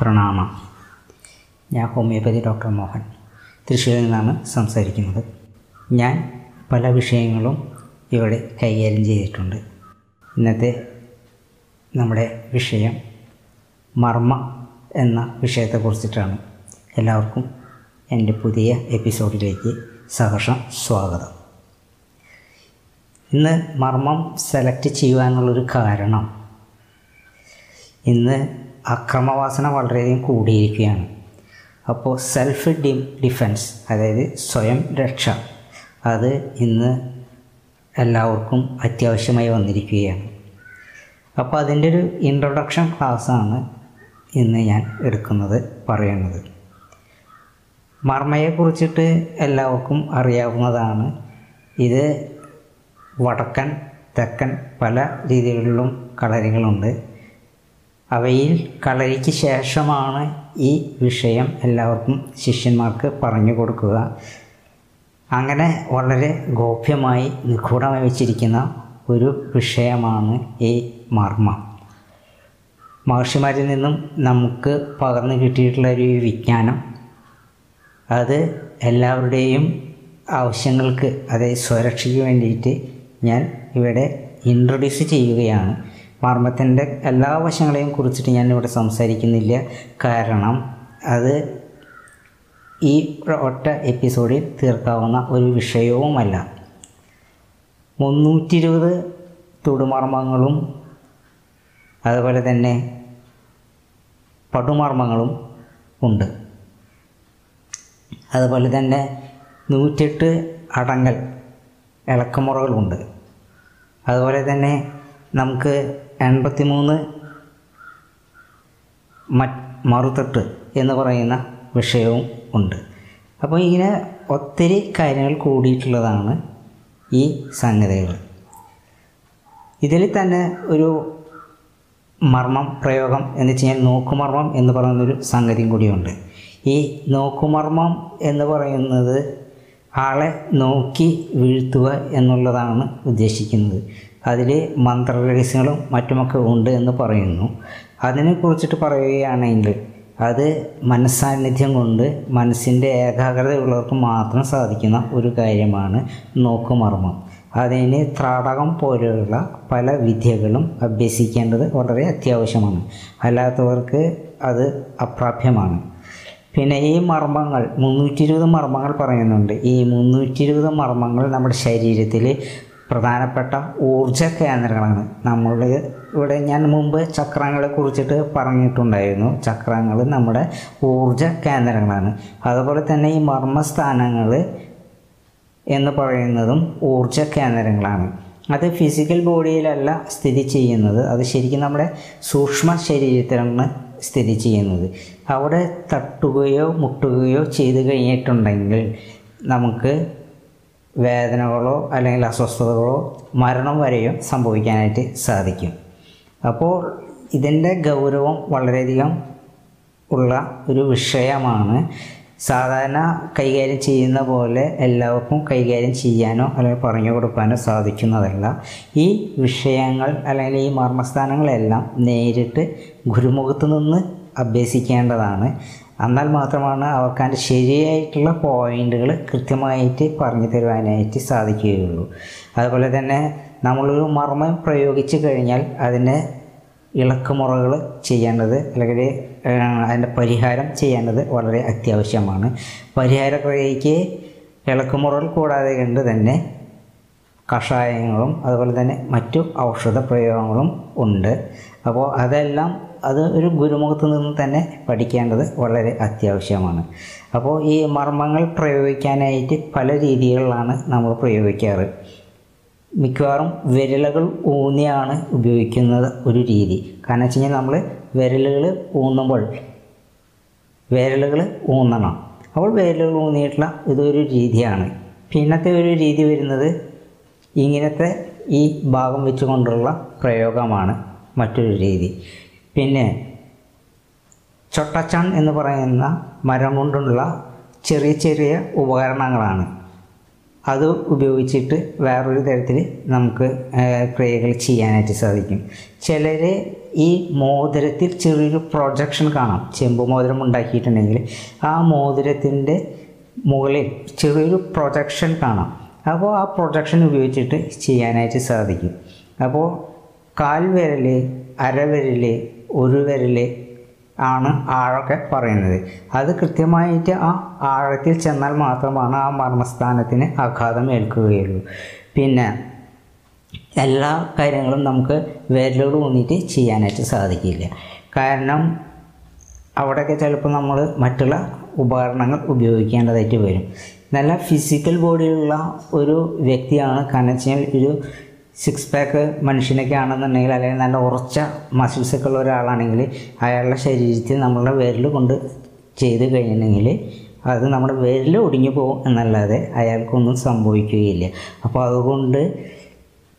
പ്രണാമം. ഞാൻ homeopathy doctor Mohan. തൃശ്ശൂരിൽ നിന്നാണ് സംസാരിക്കുന്നത്. ഞാൻ പല വിഷയങ്ങളും ഇവിടെ കൈകാര്യം ചെയ്തിട്ടുണ്ട്. ഇന്നത്തെ നമ്മുടെ വിഷയം മർമ്മ എന്ന വിഷയത്തെ കുറിച്ചിട്ടാണ് എല്ലാവർക്കും എന്റെ പുതിയ എപ്പിസോഡിലേക്ക് സഹർഷം സ്വാഗതം. ഇന്ന് മർമ്മം സെലക്ട് ചെയ്യുവാനുള്ളൊരു കാരണം ഇന്ന് അക്രമവാസന വളരെയധികം കൂടിയിരിക്കുകയാണ്. അപ്പോൾ സെൽഫ് ഡി ഡിഫെൻസ് അതായത് സ്വയം രക്ഷ അത് ഇന്ന് എല്ലാവർക്കും അത്യാവശ്യമായി വന്നിരിക്കുകയാണ്. അപ്പോൾ അതിന്റെ ഒരു ഇൻട്രൊഡക്ഷൻ ക്ലാസ്സാണ് ഇന്ന് ഞാൻ എടുക്കുന്നത് പറയുന്നത് മർമ്മയെക്കുറിച്ചിട്ട് എല്ലാവർക്കും അറിയാവുന്നതാണ്. ഇത് വടക്കൻ തെക്കൻ പല രീതികളിലും കളരികളുണ്ട്. അവയിൽ കളരിക്ക് ശേഷമാണ് ഈ വിഷയം എല്ലാവർക്കും ശിഷ്യന്മാർക്ക് പറഞ്ഞു കൊടുക്കുക. അങ്ങനെ വളരെ ഗോപ്യമായി നിഗൂഢമായി വെച്ചിരിക്കുന്ന ഒരു വിഷയമാണ് ഈ മർമ്മം. മഹർഷിമാരിൽ നിന്നും നമുക്ക് പകർന്നു കിട്ടിയിട്ടുള്ള ഒരു വിജ്ഞാനം. അത് എല്ലാവരുടെയും ആവശ്യങ്ങൾക്ക് അതായത് സ്വരക്ഷയ്ക്ക് വേണ്ടിയിട്ട് ഞാൻ ഇവിടെ ഇൻട്രൊഡ്യൂസ് ചെയ്യുകയാണ്. മർമ്മത്തിന്റെ എല്ലാ വശങ്ങളെയും കുറിച്ചിട്ട് ഞാൻ ഇവിടെ സംസാരിക്കുന്നില്ല. കാരണം അത് ഈ ഒറ്റ എപ്പിസോഡിൽ തീർക്കാവുന്ന ഒരു വിഷയവുമല്ല. മുന്നൂറ്റി ഇരുപത് തൊടുമർമ്മങ്ങളും അതുപോലെ തന്നെ പടുമർമ്മങ്ങളും ഉണ്ട്. അതുപോലെ തന്നെ നൂറ്റെട്ട് അടങ്ങൽ ഇളക്കമുറകളുണ്ട്. അതുപോലെ തന്നെ നമുക്ക് എൺപത്തി മൂന്ന് മറുതട്ട് എന്ന് പറയുന്ന വിഷയവും ഉണ്ട്. അപ്പോൾ ഇങ്ങനെ ഒത്തിരി കാര്യങ്ങൾ കൂടിയിട്ടുള്ളതാണ് ഈ സംഗതികൾ. ഇതിൽ തന്നെ ഒരു മർമ്മം പ്രയോഗം എന്ന് വെച്ച് കഴിഞ്ഞാൽ നോക്കുമർമ്മം എന്ന് പറയുന്നൊരു സംഗതിയും കൂടിയുണ്ട്. ഈ നോക്കുമർമ്മം എന്ന് പറയുന്നത് ആളെ നോക്കി വീഴ്ത്തുക എന്നുള്ളതാണ് ഉദ്ദേശിക്കുന്നത്. അതിൽ മന്ത്രരഹസ്യങ്ങളും മറ്റുമൊക്കെ ഉണ്ട് എന്ന് പറയുന്നു. അതിനെക്കുറിച്ചിട്ട് പറയുകയാണെങ്കിൽ അത് മനസ്സാന്നിധ്യം കൊണ്ട് മനസ്സിന്റെ ഏകാഗ്രതയുള്ളവർക്ക് മാത്രം സാധിക്കുന്ന ഒരു കാര്യമാണ് നോക്കുമർമ്മം. അതിന് ത്രാടകം പോലെയുള്ള പല വിദ്യകളും അഭ്യസിക്കേണ്ടത് വളരെ അത്യാവശ്യമാണ്. അല്ലാത്തവർക്ക് അത് അപ്രാപ്യമാണ്. പിന്നെ ഈ മർമ്മങ്ങൾ മുന്നൂറ്റി ഇരുപത് മർമ്മങ്ങൾ പറയുന്നുണ്ട്. ഈ മുന്നൂറ്റി ഇരുപത് മർമ്മങ്ങൾ നമ്മുടെ ശരീരത്തിൽ പ്രധാനപ്പെട്ട ഊർജ കേന്ദ്രങ്ങളാണ്. നമ്മളുടെ ഇവിടെ ഞാൻ മുമ്പ് ചക്രങ്ങളെ കുറിച്ചിട്ട് പറഞ്ഞിട്ടുണ്ടായിരുന്നു. ചക്രങ്ങൾ നമ്മുടെ ഊർജ കേന്ദ്രങ്ങളാണ്. അതുപോലെ തന്നെ ഈ മർമ്മസ്ഥാനങ്ങൾ എന്ന് പറയുന്നതും ഊർജ കേന്ദ്രങ്ങളാണ്. അത് ഫിസിക്കൽ ബോഡിയിലല്ല സ്ഥിതി ചെയ്യുന്നത്. അത് ശരിക്കും നമ്മുടെ സൂക്ഷ്മ ശരീരത്തിലാണ് സ്ഥിതി ചെയ്യുന്നത്. അവിടെ തട്ടുകയോ മുട്ടുകയോ ചെയ്തു കഴിഞ്ഞിട്ടുണ്ടെങ്കിൽ നമുക്ക് വേദനകളോ അല്ലെങ്കിൽ അസ്വസ്ഥതകളോ മരണം വരെയും സംഭവിക്കാനായിട്ട് സാധിക്കും. അപ്പോൾ ഇതിന്റെ ഗൗരവം വളരെയധികം ഉള്ള ഒരു വിഷയമാണ്. സാധാരണ കൈകാര്യം ചെയ്യുന്ന പോലെ എല്ലാവർക്കും കൈകാര്യം ചെയ്യാനോ അല്ലെങ്കിൽ പറഞ്ഞു കൊടുക്കാനോ സാധിക്കുന്നതല്ല. ഈ വിഷയങ്ങൾ അല്ലെങ്കിൽ ഈ മർമ്മസ്ഥാനങ്ങളെല്ലാം നേരിട്ട് ഗുരുമുഖത്ത് നിന്ന് അഭ്യസിക്കേണ്ടതാണ്. എന്നാൽ മാത്രമാണ് അവർക്ക് അതിന്റെ ശരിയായിട്ടുള്ള പോയിന്റുകൾ കൃത്യമായിട്ട് പറഞ്ഞു തരുവാനായിട്ട് സാധിക്കുകയുള്ളൂ. അതുപോലെ തന്നെ നമ്മളൊരു മർമ്മം പ്രയോഗിച്ചു കഴിഞ്ഞാൽ അതിന്റെ ഇളക്കുമുറകൾ ചെയ്യേണ്ടത് അല്ലെങ്കിൽ അതിന്റെ പരിഹാരം ചെയ്യേണ്ടത് വളരെ അത്യാവശ്യമാണ്. പരിഹാരക്രിയയ്ക്ക് ഇളക്കുമുറകൾ കൂടാതെ കണ്ട് തന്നെ കഷായങ്ങളും അതുപോലെ തന്നെ മറ്റു ഔഷധ പ്രയോഗങ്ങളും ഉണ്ട്. അപ്പോൾ അതെല്ലാം അത് ഒരു ഗുരുമുഖത്ത് നിന്ന് തന്നെ പഠിക്കേണ്ടത് വളരെ അത്യാവശ്യമാണ്. അപ്പോൾ ഈ മർമ്മങ്ങൾ പ്രയോഗിക്കാനായിട്ട് പല രീതികളിലാണ് നമ്മൾ പ്രയോഗിക്കാറ്. മിക്കവാറും വിരലുകൾ ഊന്നിയാണ് ഉപയോഗിക്കുന്നത് ഒരു രീതി. കാരണം വെച്ച് കഴിഞ്ഞാൽ നമ്മൾ വിരലുകൾ ഊന്നുമ്പോൾ വിരലുകൾ ഊന്നണം. അപ്പോൾ വിരലുകൾ ഊന്നിയിട്ടുള്ള ഇതൊരു രീതിയാണ്. പിന്നത്തെ ഒരു രീതി വരുന്നത് ഇങ്ങനത്തെ ഈ ഭാഗം വെച്ചുകൊണ്ടുള്ള പ്രയോഗമാണ് മറ്റൊരു രീതി. പിന്നെ ചൊട്ടച്ചാൺ എന്ന് പറയുന്ന മരം കൊണ്ടുള്ള ചെറിയ ചെറിയ ഉപകരണങ്ങളാണ്. അത് ഉപയോഗിച്ചിട്ട് വേറൊരു തരത്തിൽ നമുക്ക് ക്രിയകൾ ചെയ്യാനായിട്ട് സാധിക്കും. ചിലർ ഈ മോതിരത്തിൽ ചെറിയൊരു പ്രൊജക്ഷൻ കാണാം. ചെമ്പ് മോതിരം ഉണ്ടാക്കിയിട്ടുണ്ടെങ്കിൽ ആ മോതിരത്തിന്റെ മുകളിൽ ചെറിയൊരു പ്രൊജക്ഷൻ കാണാം. അപ്പോൾ ആ പ്രൊജക്ഷൻ ഉപയോഗിച്ചിട്ട് ചെയ്യാനായിട്ട് സാധിക്കും. അപ്പോൾ കാൽവിരൽ അരവിരൽ ഒരു വിരൽ ആണ് ആഴമൊക്കെ പറയുന്നത്. അത് കൃത്യമായിട്ട് ആ ആഴത്തിൽ ചെന്നാൽ മാത്രമാണ് ആ മർമ്മസ്ഥാനത്തിന് ആഘാതം ഏൽക്കുകയുള്ളൂ. പിന്നെ എല്ലാ കാര്യങ്ങളും നമുക്ക് വിരലോട് ഊന്നിയിട്ട് ചെയ്യാനായിട്ട് സാധിക്കില്ല. കാരണം അവിടെയൊക്കെ ചിലപ്പോൾ നമ്മൾ മറ്റുള്ള ഉപകരണങ്ങൾ ഉപയോഗിക്കേണ്ടതായിട്ട് വരും. നല്ല ഫിസിക്കൽ ബോഡിയുള്ള ഒരു വ്യക്തിയാണ് കാരണം വെച്ചാൽ ഒരു സിക്സ് പാക്ക് മനുഷ്യനൊക്കെ ആണെന്നുണ്ടെങ്കിൽ അല്ലെങ്കിൽ നല്ല ഉറച്ച മസിൽസൊക്കെ ഉള്ള ഒരാളാണെങ്കിൽ അയാളുടെ ശരീരത്തിൽ നമ്മളുടെ വിരൽ കൊണ്ട് ചെയ്ത് കഴിഞ്ഞെങ്കിൽ അത് നമ്മുടെ വിരൽ ഒടിഞ്ഞു പോകും എന്നല്ലാതെ അയാൾക്കൊന്നും സംഭവിക്കുകയില്ല. അപ്പോൾ അതുകൊണ്ട്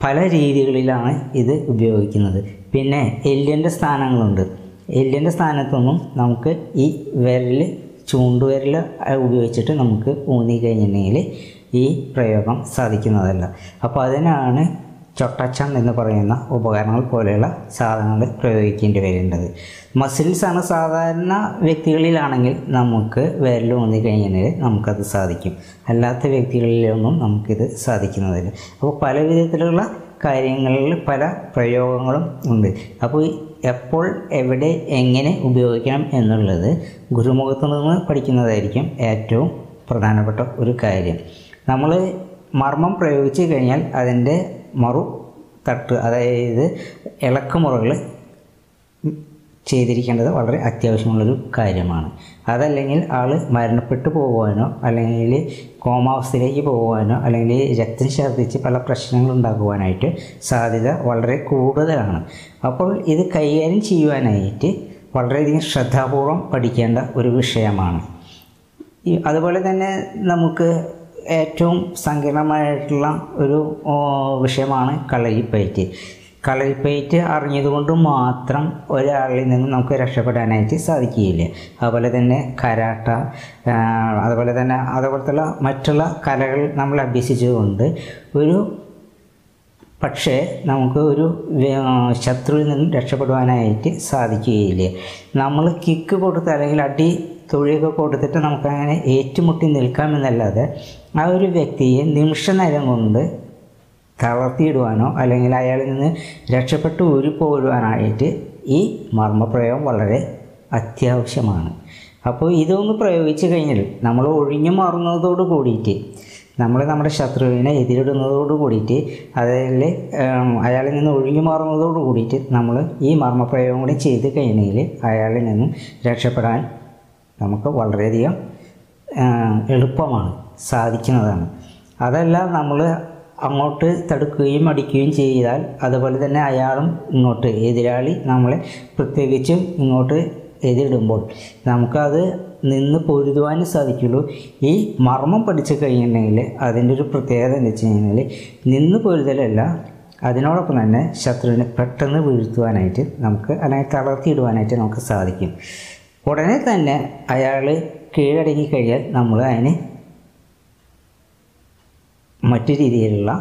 പല രീതികളിലാണ് ഇത് ഉപയോഗിക്കുന്നത്. പിന്നെ എല്ലിന്റെ സ്ഥാനങ്ങളുണ്ട്. എല്ലിന്റെ സ്ഥാനത്തൊന്നും നമുക്ക് ഈ വിരൽ ചൂണ്ടുവിരൽ ഉപയോഗിച്ചിട്ട് നമുക്ക് ഊന്നി കഴിഞ്ഞിട്ടുണ്ടെങ്കിൽ ഈ പ്രയോഗം സാധിക്കുന്നതല്ല. അപ്പോൾ അതിനാണ് ചൊട്ടച്ചം എന്ന് പറയുന്ന ഉപകരണങ്ങൾ പോലെയുള്ള സാധനങ്ങൾ പ്രയോഗിക്കേണ്ടി വരേണ്ടത്. മസിൽസാണ് സാധാരണ വ്യക്തികളിലാണെങ്കിൽ നമുക്ക് വിരൽ ഊന്നി കഴിഞ്ഞാൽ നമുക്കത് സാധിക്കും. അല്ലാത്ത വ്യക്തികളിലൊന്നും നമുക്കിത് സാധിക്കുന്നതില്ല. അപ്പോൾ പല വിധത്തിലുള്ള കാര്യങ്ങളിൽ പല പ്രയോഗങ്ങളും ഉണ്ട്. അപ്പോൾ എപ്പോൾ എവിടെ എങ്ങനെ ഉപയോഗിക്കണം എന്നുള്ളത് ഗുരുമുഖത്തു നിന്ന് പഠിക്കുന്നതായിരിക്കും ഏറ്റവും പ്രധാനപ്പെട്ട ഒരു കാര്യം. നമ്മൾ മർമ്മം പ്രയോഗിച്ച് കഴിഞ്ഞാൽ അതിന്റെ മറു തട്ട് അതായത് ഇളക്കുമുറകൾ ചെയ്തിരിക്കേണ്ടത് വളരെ അത്യാവശ്യമുള്ളൊരു കാര്യമാണ്. അതല്ലെങ്കിൽ ആൾ മരണപ്പെട്ടു പോകുവാനോ അല്ലെങ്കിൽ കോമാവസ്ഥയിലേക്ക് പോകുവാനോ അല്ലെങ്കിൽ രക്തം ഛർദ്ദിച്ച് പല പ്രശ്നങ്ങൾ ഉണ്ടാക്കുവാനായിട്ട് സാധ്യത വളരെ കൂടുതലാണ്. അപ്പോൾ ഇത് കൈകാര്യം ചെയ്യുവാനായിട്ട് വളരെയധികം ശ്രദ്ധാപൂർവം പഠിക്കേണ്ട ഒരു വിഷയമാണ്. അതുപോലെ തന്നെ നമുക്ക് ഏറ്റവും സങ്കീർണമായിട്ടുള്ള ഒരു വിഷയമാണ് കളരിപ്പയറ്റ്. കളരിപ്പയറ്റ് അറിഞ്ഞതുകൊണ്ട് മാത്രം ഒരാളിൽ നിന്ന് നമുക്ക് രക്ഷപ്പെടാനായിട്ട് സാധിക്കുകയില്ല. അതുപോലെ തന്നെ കരാട്ട അതുപോലെ തന്നെ അതുപോലത്തുള്ള മറ്റുള്ള കലകൾ നമ്മൾ അഭ്യസിച്ചുകൊണ്ട് ഒരു പക്ഷേ നമുക്ക് ഒരു ശത്രുവിൽ നിന്നും രക്ഷപ്പെടുവാനായിട്ട് സാധിക്കുകയില്ല. നമ്മൾ കിക്ക് കൊടുത്ത് അല്ലെങ്കിൽ അടി തൊഴിയൊക്കെ കൊടുത്തിട്ട് നമുക്കങ്ങനെ ഏറ്റുമുട്ടി നിൽക്കാമെന്നല്ലാതെ ആ ഒരു വ്യക്തിയെ നിമിഷ നേരം കൊണ്ട് തളർത്തിയിടുവാനോ അല്ലെങ്കിൽ അയാളിൽ നിന്ന് രക്ഷപ്പെട്ട് ഊരിപ്പോരുവാനായിട്ട് ഈ മർമ്മപ്രയോഗം വളരെ അത്യാവശ്യമാണ്. അപ്പോൾ ഇതൊന്ന് പ്രയോഗിച്ച് കഴിഞ്ഞാൽ നമ്മൾ ഒഴിഞ്ഞു മാറുന്നതോട് കൂടിയിട്ട് നമ്മൾ നമ്മുടെ ശത്രുവിനെ എതിരിടുന്നതോട് കൂടിയിട്ട് അതിൽ അയാളിൽ നിന്ന് ഒഴിഞ്ഞു മാറുന്നതോട് കൂടിയിട്ട് നമ്മൾ ഈ മർമ്മപ്രയോഗം കൂടി ചെയ്ത് കഴിഞ്ഞെങ്കിൽ അയാളിൽ നിന്നും രക്ഷപ്പെടാൻ നമുക്ക് വളരെയധികം എളുപ്പമാണ് സാധിക്കുന്നതാണ്. അതല്ല നമ്മൾ അങ്ങോട്ട് തടുക്കുകയും അടിക്കുകയും ചെയ്താൽ അതുപോലെ തന്നെ അയാളും ഇങ്ങോട്ട് എതിരാളി നമ്മളെ പ്രത്യേകിച്ചും ഇങ്ങോട്ട് എതിരിടുമ്പോൾ നമുക്കത് നിന്ന് പൊരുതുവാനും സാധിക്കുള്ളൂ. ഈ മർമ്മം പഠിച്ചു കഴിഞ്ഞിട്ടുണ്ടെങ്കിൽ അതിന്റെ ഒരു പ്രത്യേകത എന്ന് വെച്ച് കഴിഞ്ഞാൽ നിന്ന് പൊരുതലല്ല അതിനോടൊപ്പം തന്നെ ശത്രുവിനെ പെട്ടെന്ന് വീഴ്ത്തുവാനായിട്ട് നമുക്ക് അല്ലെങ്കിൽ തളർത്തിയിടുവാനായിട്ട് നമുക്ക് സാധിക്കും. ഉടനെ തന്നെ അയാൾ കീഴടങ്ങി കഴിഞ്ഞാൽ നമ്മൾ അതിന് മറ്റു രീതിയിലുള്ള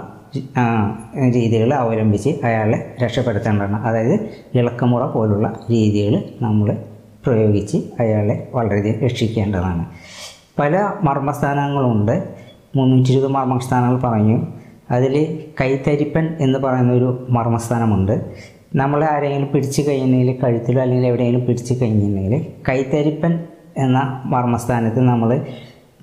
രീതികൾ അവലംബിച്ച് അയാളെ രക്ഷപ്പെടുത്തേണ്ടതാണ്. അതായത് ഇളക്കമുറ പോലുള്ള രീതികൾ നമ്മൾ പ്രയോഗിച്ച് അയാളെ വളരെയധികം രക്ഷിക്കേണ്ടതാണ്. പല മർമ്മസ്ഥാനങ്ങളുണ്ട്. മുന്നൂറ്റി ഇരുപത് മർമ്മസ്ഥാനങ്ങൾ പറഞ്ഞു. അതിൽ കൈത്തരിപ്പൻ എന്ന് പറയുന്ന ഒരു മർമ്മസ്ഥാനമുണ്ട്. നമ്മൾ ആരെങ്കിലും പിടിച്ചു കഴിഞ്ഞെങ്കിൽ കഴുത്തിലോ അല്ലെങ്കിൽ എവിടെയെങ്കിലും പിടിച്ചു കഴിഞ്ഞിട്ടുണ്ടെങ്കിൽ കൈത്തരിപ്പൻ എന്ന മർമ്മസ്ഥാനത്ത് നമ്മൾ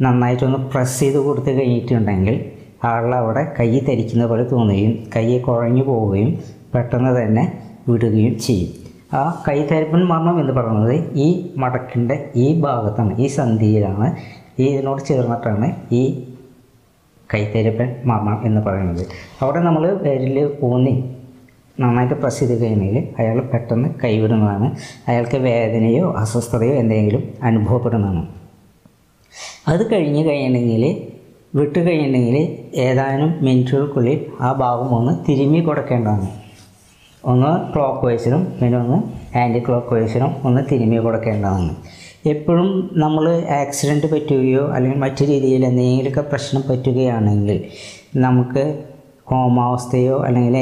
നന്നായിട്ടൊന്ന് പ്രസ് ചെയ്ത് കൊടുത്ത് കഴിഞ്ഞിട്ടുണ്ടെങ്കിൽ ആളുടെ അവിടെ കൈ തരിക്കുന്ന പോലെ തോന്നുകയും കൈ കുഴഞ്ഞു പോവുകയും പെട്ടെന്ന് തന്നെ വിടുകയും ചെയ്യും. ആ കൈ തരിപ്പൻ മർമ്മം എന്ന് പറയുന്നത് ഈ മടക്കിന്റെ ഈ ഭാഗത്താണ് ഈ സന്ധിയിലാണ് ഈ ഇതിനോട് ചേർന്നിട്ടാണ് ഈ കൈത്തരിപ്പൻ മർമ്മം എന്ന് പറയുന്നത്. അവിടെ നമ്മൾ വിരൽ ഊന്നി നന്നായിട്ട് പ്രസ് ചെയ്ത് കഴിഞ്ഞാൽ അയാൾ പെട്ടെന്ന് കൈവിടുന്നതാണ്. അയാൾക്ക് വേദനയോ അസ്വസ്ഥതയോ എന്തെങ്കിലും അനുഭവപ്പെടുന്നതാണ്. അത് കഴിഞ്ഞ് കഴിയണമെങ്കിൽ വിട്ട് കഴിയണമെങ്കിൽ ഏതാനും മിനിറ്റുകൾക്കുള്ളിൽ ആ ഭാഗം ഒന്ന് തിരുമ്മി കൊടുക്കേണ്ടതാണ്. ഒന്ന് ക്ലോക്ക് വൈസിനും പിന്നെ ഒന്ന് ആന്റി ക്ലോക്ക് വൈസിനും ഒന്ന് തിരുമ്മി കൊടുക്കേണ്ടതാണ്. എപ്പോഴും നമ്മൾ ആക്സിഡന്റ് പറ്റുകയോ അല്ലെങ്കിൽ മറ്റു രീതിയിൽ എന്തെങ്കിലുമൊക്കെ പ്രശ്നം പറ്റുകയാണെങ്കിൽ നമുക്ക് കോമാവസ്ഥയോ അല്ലെങ്കിൽ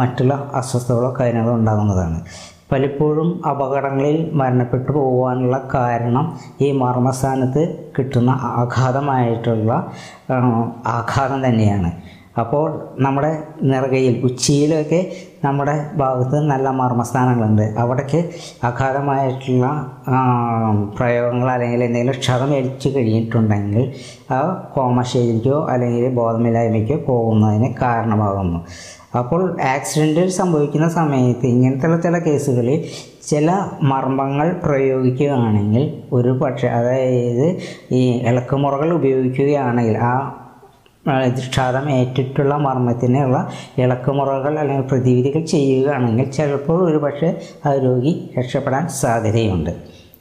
മറ്റുള്ള അസ്വസ്ഥതകളോ കാര്യങ്ങളോ ഉണ്ടാകുന്നതാണ്. പലപ്പോഴും അപകടങ്ങളിൽ മരണപ്പെട്ടു പോകാനുള്ള കാരണം ഈ മർമ്മസ്ഥാനത്ത് കിട്ടുന്ന ആഘാതമായിട്ടുള്ള ആഘാതം തന്നെയാണ്. അപ്പോൾ നമ്മുടെ നിറകയിൽ ഉച്ചിയിലൊക്കെ നമ്മുടെ ഭാഗത്ത് നല്ല മർമ്മസ്ഥാനങ്ങളുണ്ട്. അവിടേക്ക് അഗാധമായിട്ടുള്ള പ്രയോഗങ്ങൾ അല്ലെങ്കിൽ എന്തെങ്കിലും ക്ഷതം ഏൽച്ചു കഴിഞ്ഞിട്ടുണ്ടെങ്കിൽ ആ കോമശേരിക്കോ അല്ലെങ്കിൽ ബോധമില്ലായ്മയ്ക്കോ പോകുന്നതിന് കാരണമാകുന്നു. അപ്പോൾ ആക്സിഡന്റ് സംഭവിക്കുന്ന സമയത്ത് ഇങ്ങനത്തെ ചില കേസുകളിൽ ചില മർമ്മങ്ങൾ പ്രയോഗിക്കുകയാണെങ്കിൽ ഒരു പക്ഷേ അതായത് ഈ ഇളക്കുമുറകൾ ഉപയോഗിക്കുകയാണെങ്കിൽ ആ ക്ഷതം ഏറ്റിട്ടുള്ള മർമ്മത്തിനുള്ള ഇളക്കുമുറകൾ അല്ലെങ്കിൽ പ്രതിവിധികൾ ചെയ്യുകയാണെങ്കിൽ ചിലപ്പോൾ ഒരു പക്ഷേ ആ രോഗി രക്ഷപ്പെടാൻ സാധ്യതയുണ്ട്.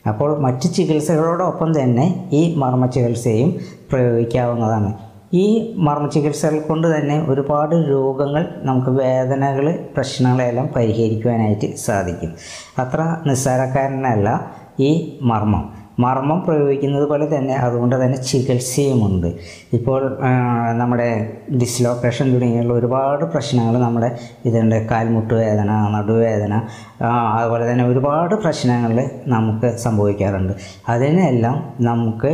അപ്പോൾ മറ്റ് ചികിത്സകളോടൊപ്പം തന്നെ ഈ മർമ്മ ചികിത്സയും പ്രയോഗിക്കാവുന്നതാണ്. ഈ മർമ്മ ചികിത്സകൾ കൊണ്ട് തന്നെ ഒരുപാട് രോഗങ്ങൾ നമുക്ക് വേദനകൾ പ്രശ്നങ്ങളെല്ലാം പരിഹരിക്കുവാനായിട്ട് സാധിക്കും. അത്ര നിസ്സാരക്കാരനല്ല ഈ മർമ്മം. മർമ്മം പ്രയോഗിക്കുന്നത് പോലെ തന്നെ അതുകൊണ്ട് തന്നെ ചികിത്സയുമുണ്ട്. ഇപ്പോൾ നമ്മുടെ ഡിസ്ലോക്കേഷൻ തുടങ്ങിയുള്ള ഒരുപാട് പ്രശ്നങ്ങൾ നമ്മുടെ ഇതുണ്ട്. കാൽമുട്ട് വേദന നടുവേദന അതുപോലെ തന്നെ ഒരുപാട് പ്രശ്നങ്ങൾ നമുക്ക് സംഭവിക്കാറുണ്ട്. അതിനെല്ലാം നമുക്ക്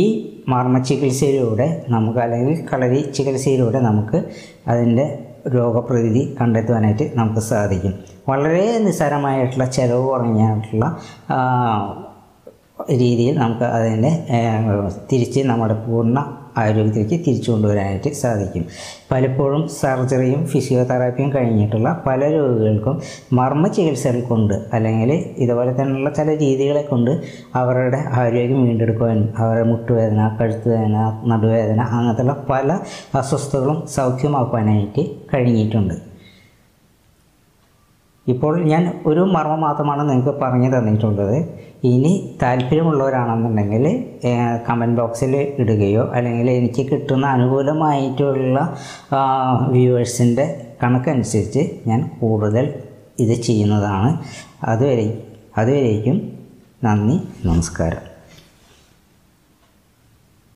ഈ മർമ്മ ചികിത്സയിലൂടെ നമുക്ക് അല്ലെങ്കിൽ കളരി ചികിത്സയിലൂടെ നമുക്ക് അതിന്റെ രോഗപ്രതിവിധി കണ്ടെത്തുവാനായിട്ട് നമുക്ക് സാധിക്കും. വളരെ നിസ്സാരമായിട്ടുള്ള ചിലവ് കുറഞ്ഞായിട്ടുള്ള രീതിയിൽ നമുക്ക് ഏഹ്, തിരിച്ച് നമ്മുടെ പൂർണ ആരോഗ്യത്തിലേക്ക് തിരിച്ചു കൊണ്ടുവരാനായിട്ട് സാധിക്കും. പലപ്പോഴും സർജറിയും ഫിസിയോതെറാപ്പിയും കഴിഞ്ഞിട്ടുള്ള പല രോഗികൾക്കും മർമ്മ ചികിത്സകൾ കൊണ്ട് അല്ലെങ്കിൽ ഇതുപോലെ തന്നെയുള്ള ചില രീതികളെ കൊണ്ട് അവരുടെ ആരോഗ്യം വീണ്ടെടുക്കുവാൻ അവരുടെ മുട്ടുവേദന കഴുത്തുവേദന നടുവേദന അങ്ങനത്തെയുള്ള പല അസ്വസ്ഥതകളും സൗഖ്യമാക്കുവാനായിട്ട് കഴിഞ്ഞിട്ടുണ്ട്. ഇപ്പോൾ ഞാൻ ഒരു മർമ്മം മാത്രമാണ് നിങ്ങൾക്ക് പറഞ്ഞു തന്നിട്ടുള്ളത്. ഇനി താല്പര്യമുള്ളവരാണെന്നുണ്ടെങ്കിൽ കമന്റ് ബോക്സിൽ ഇടുകയോ അല്ലെങ്കിൽ എനിക്ക് കിട്ടുന്ന അനുകൂലമായിട്ടുള്ള വ്യൂവേഴ്സിന്റെ കണക്കനുസരിച്ച് ഞാൻ കൂടുതൽ ഇത് ചെയ്യുന്നതാണ്. അതുവരെ അതുവരേക്കും നന്ദി നമസ്കാരം.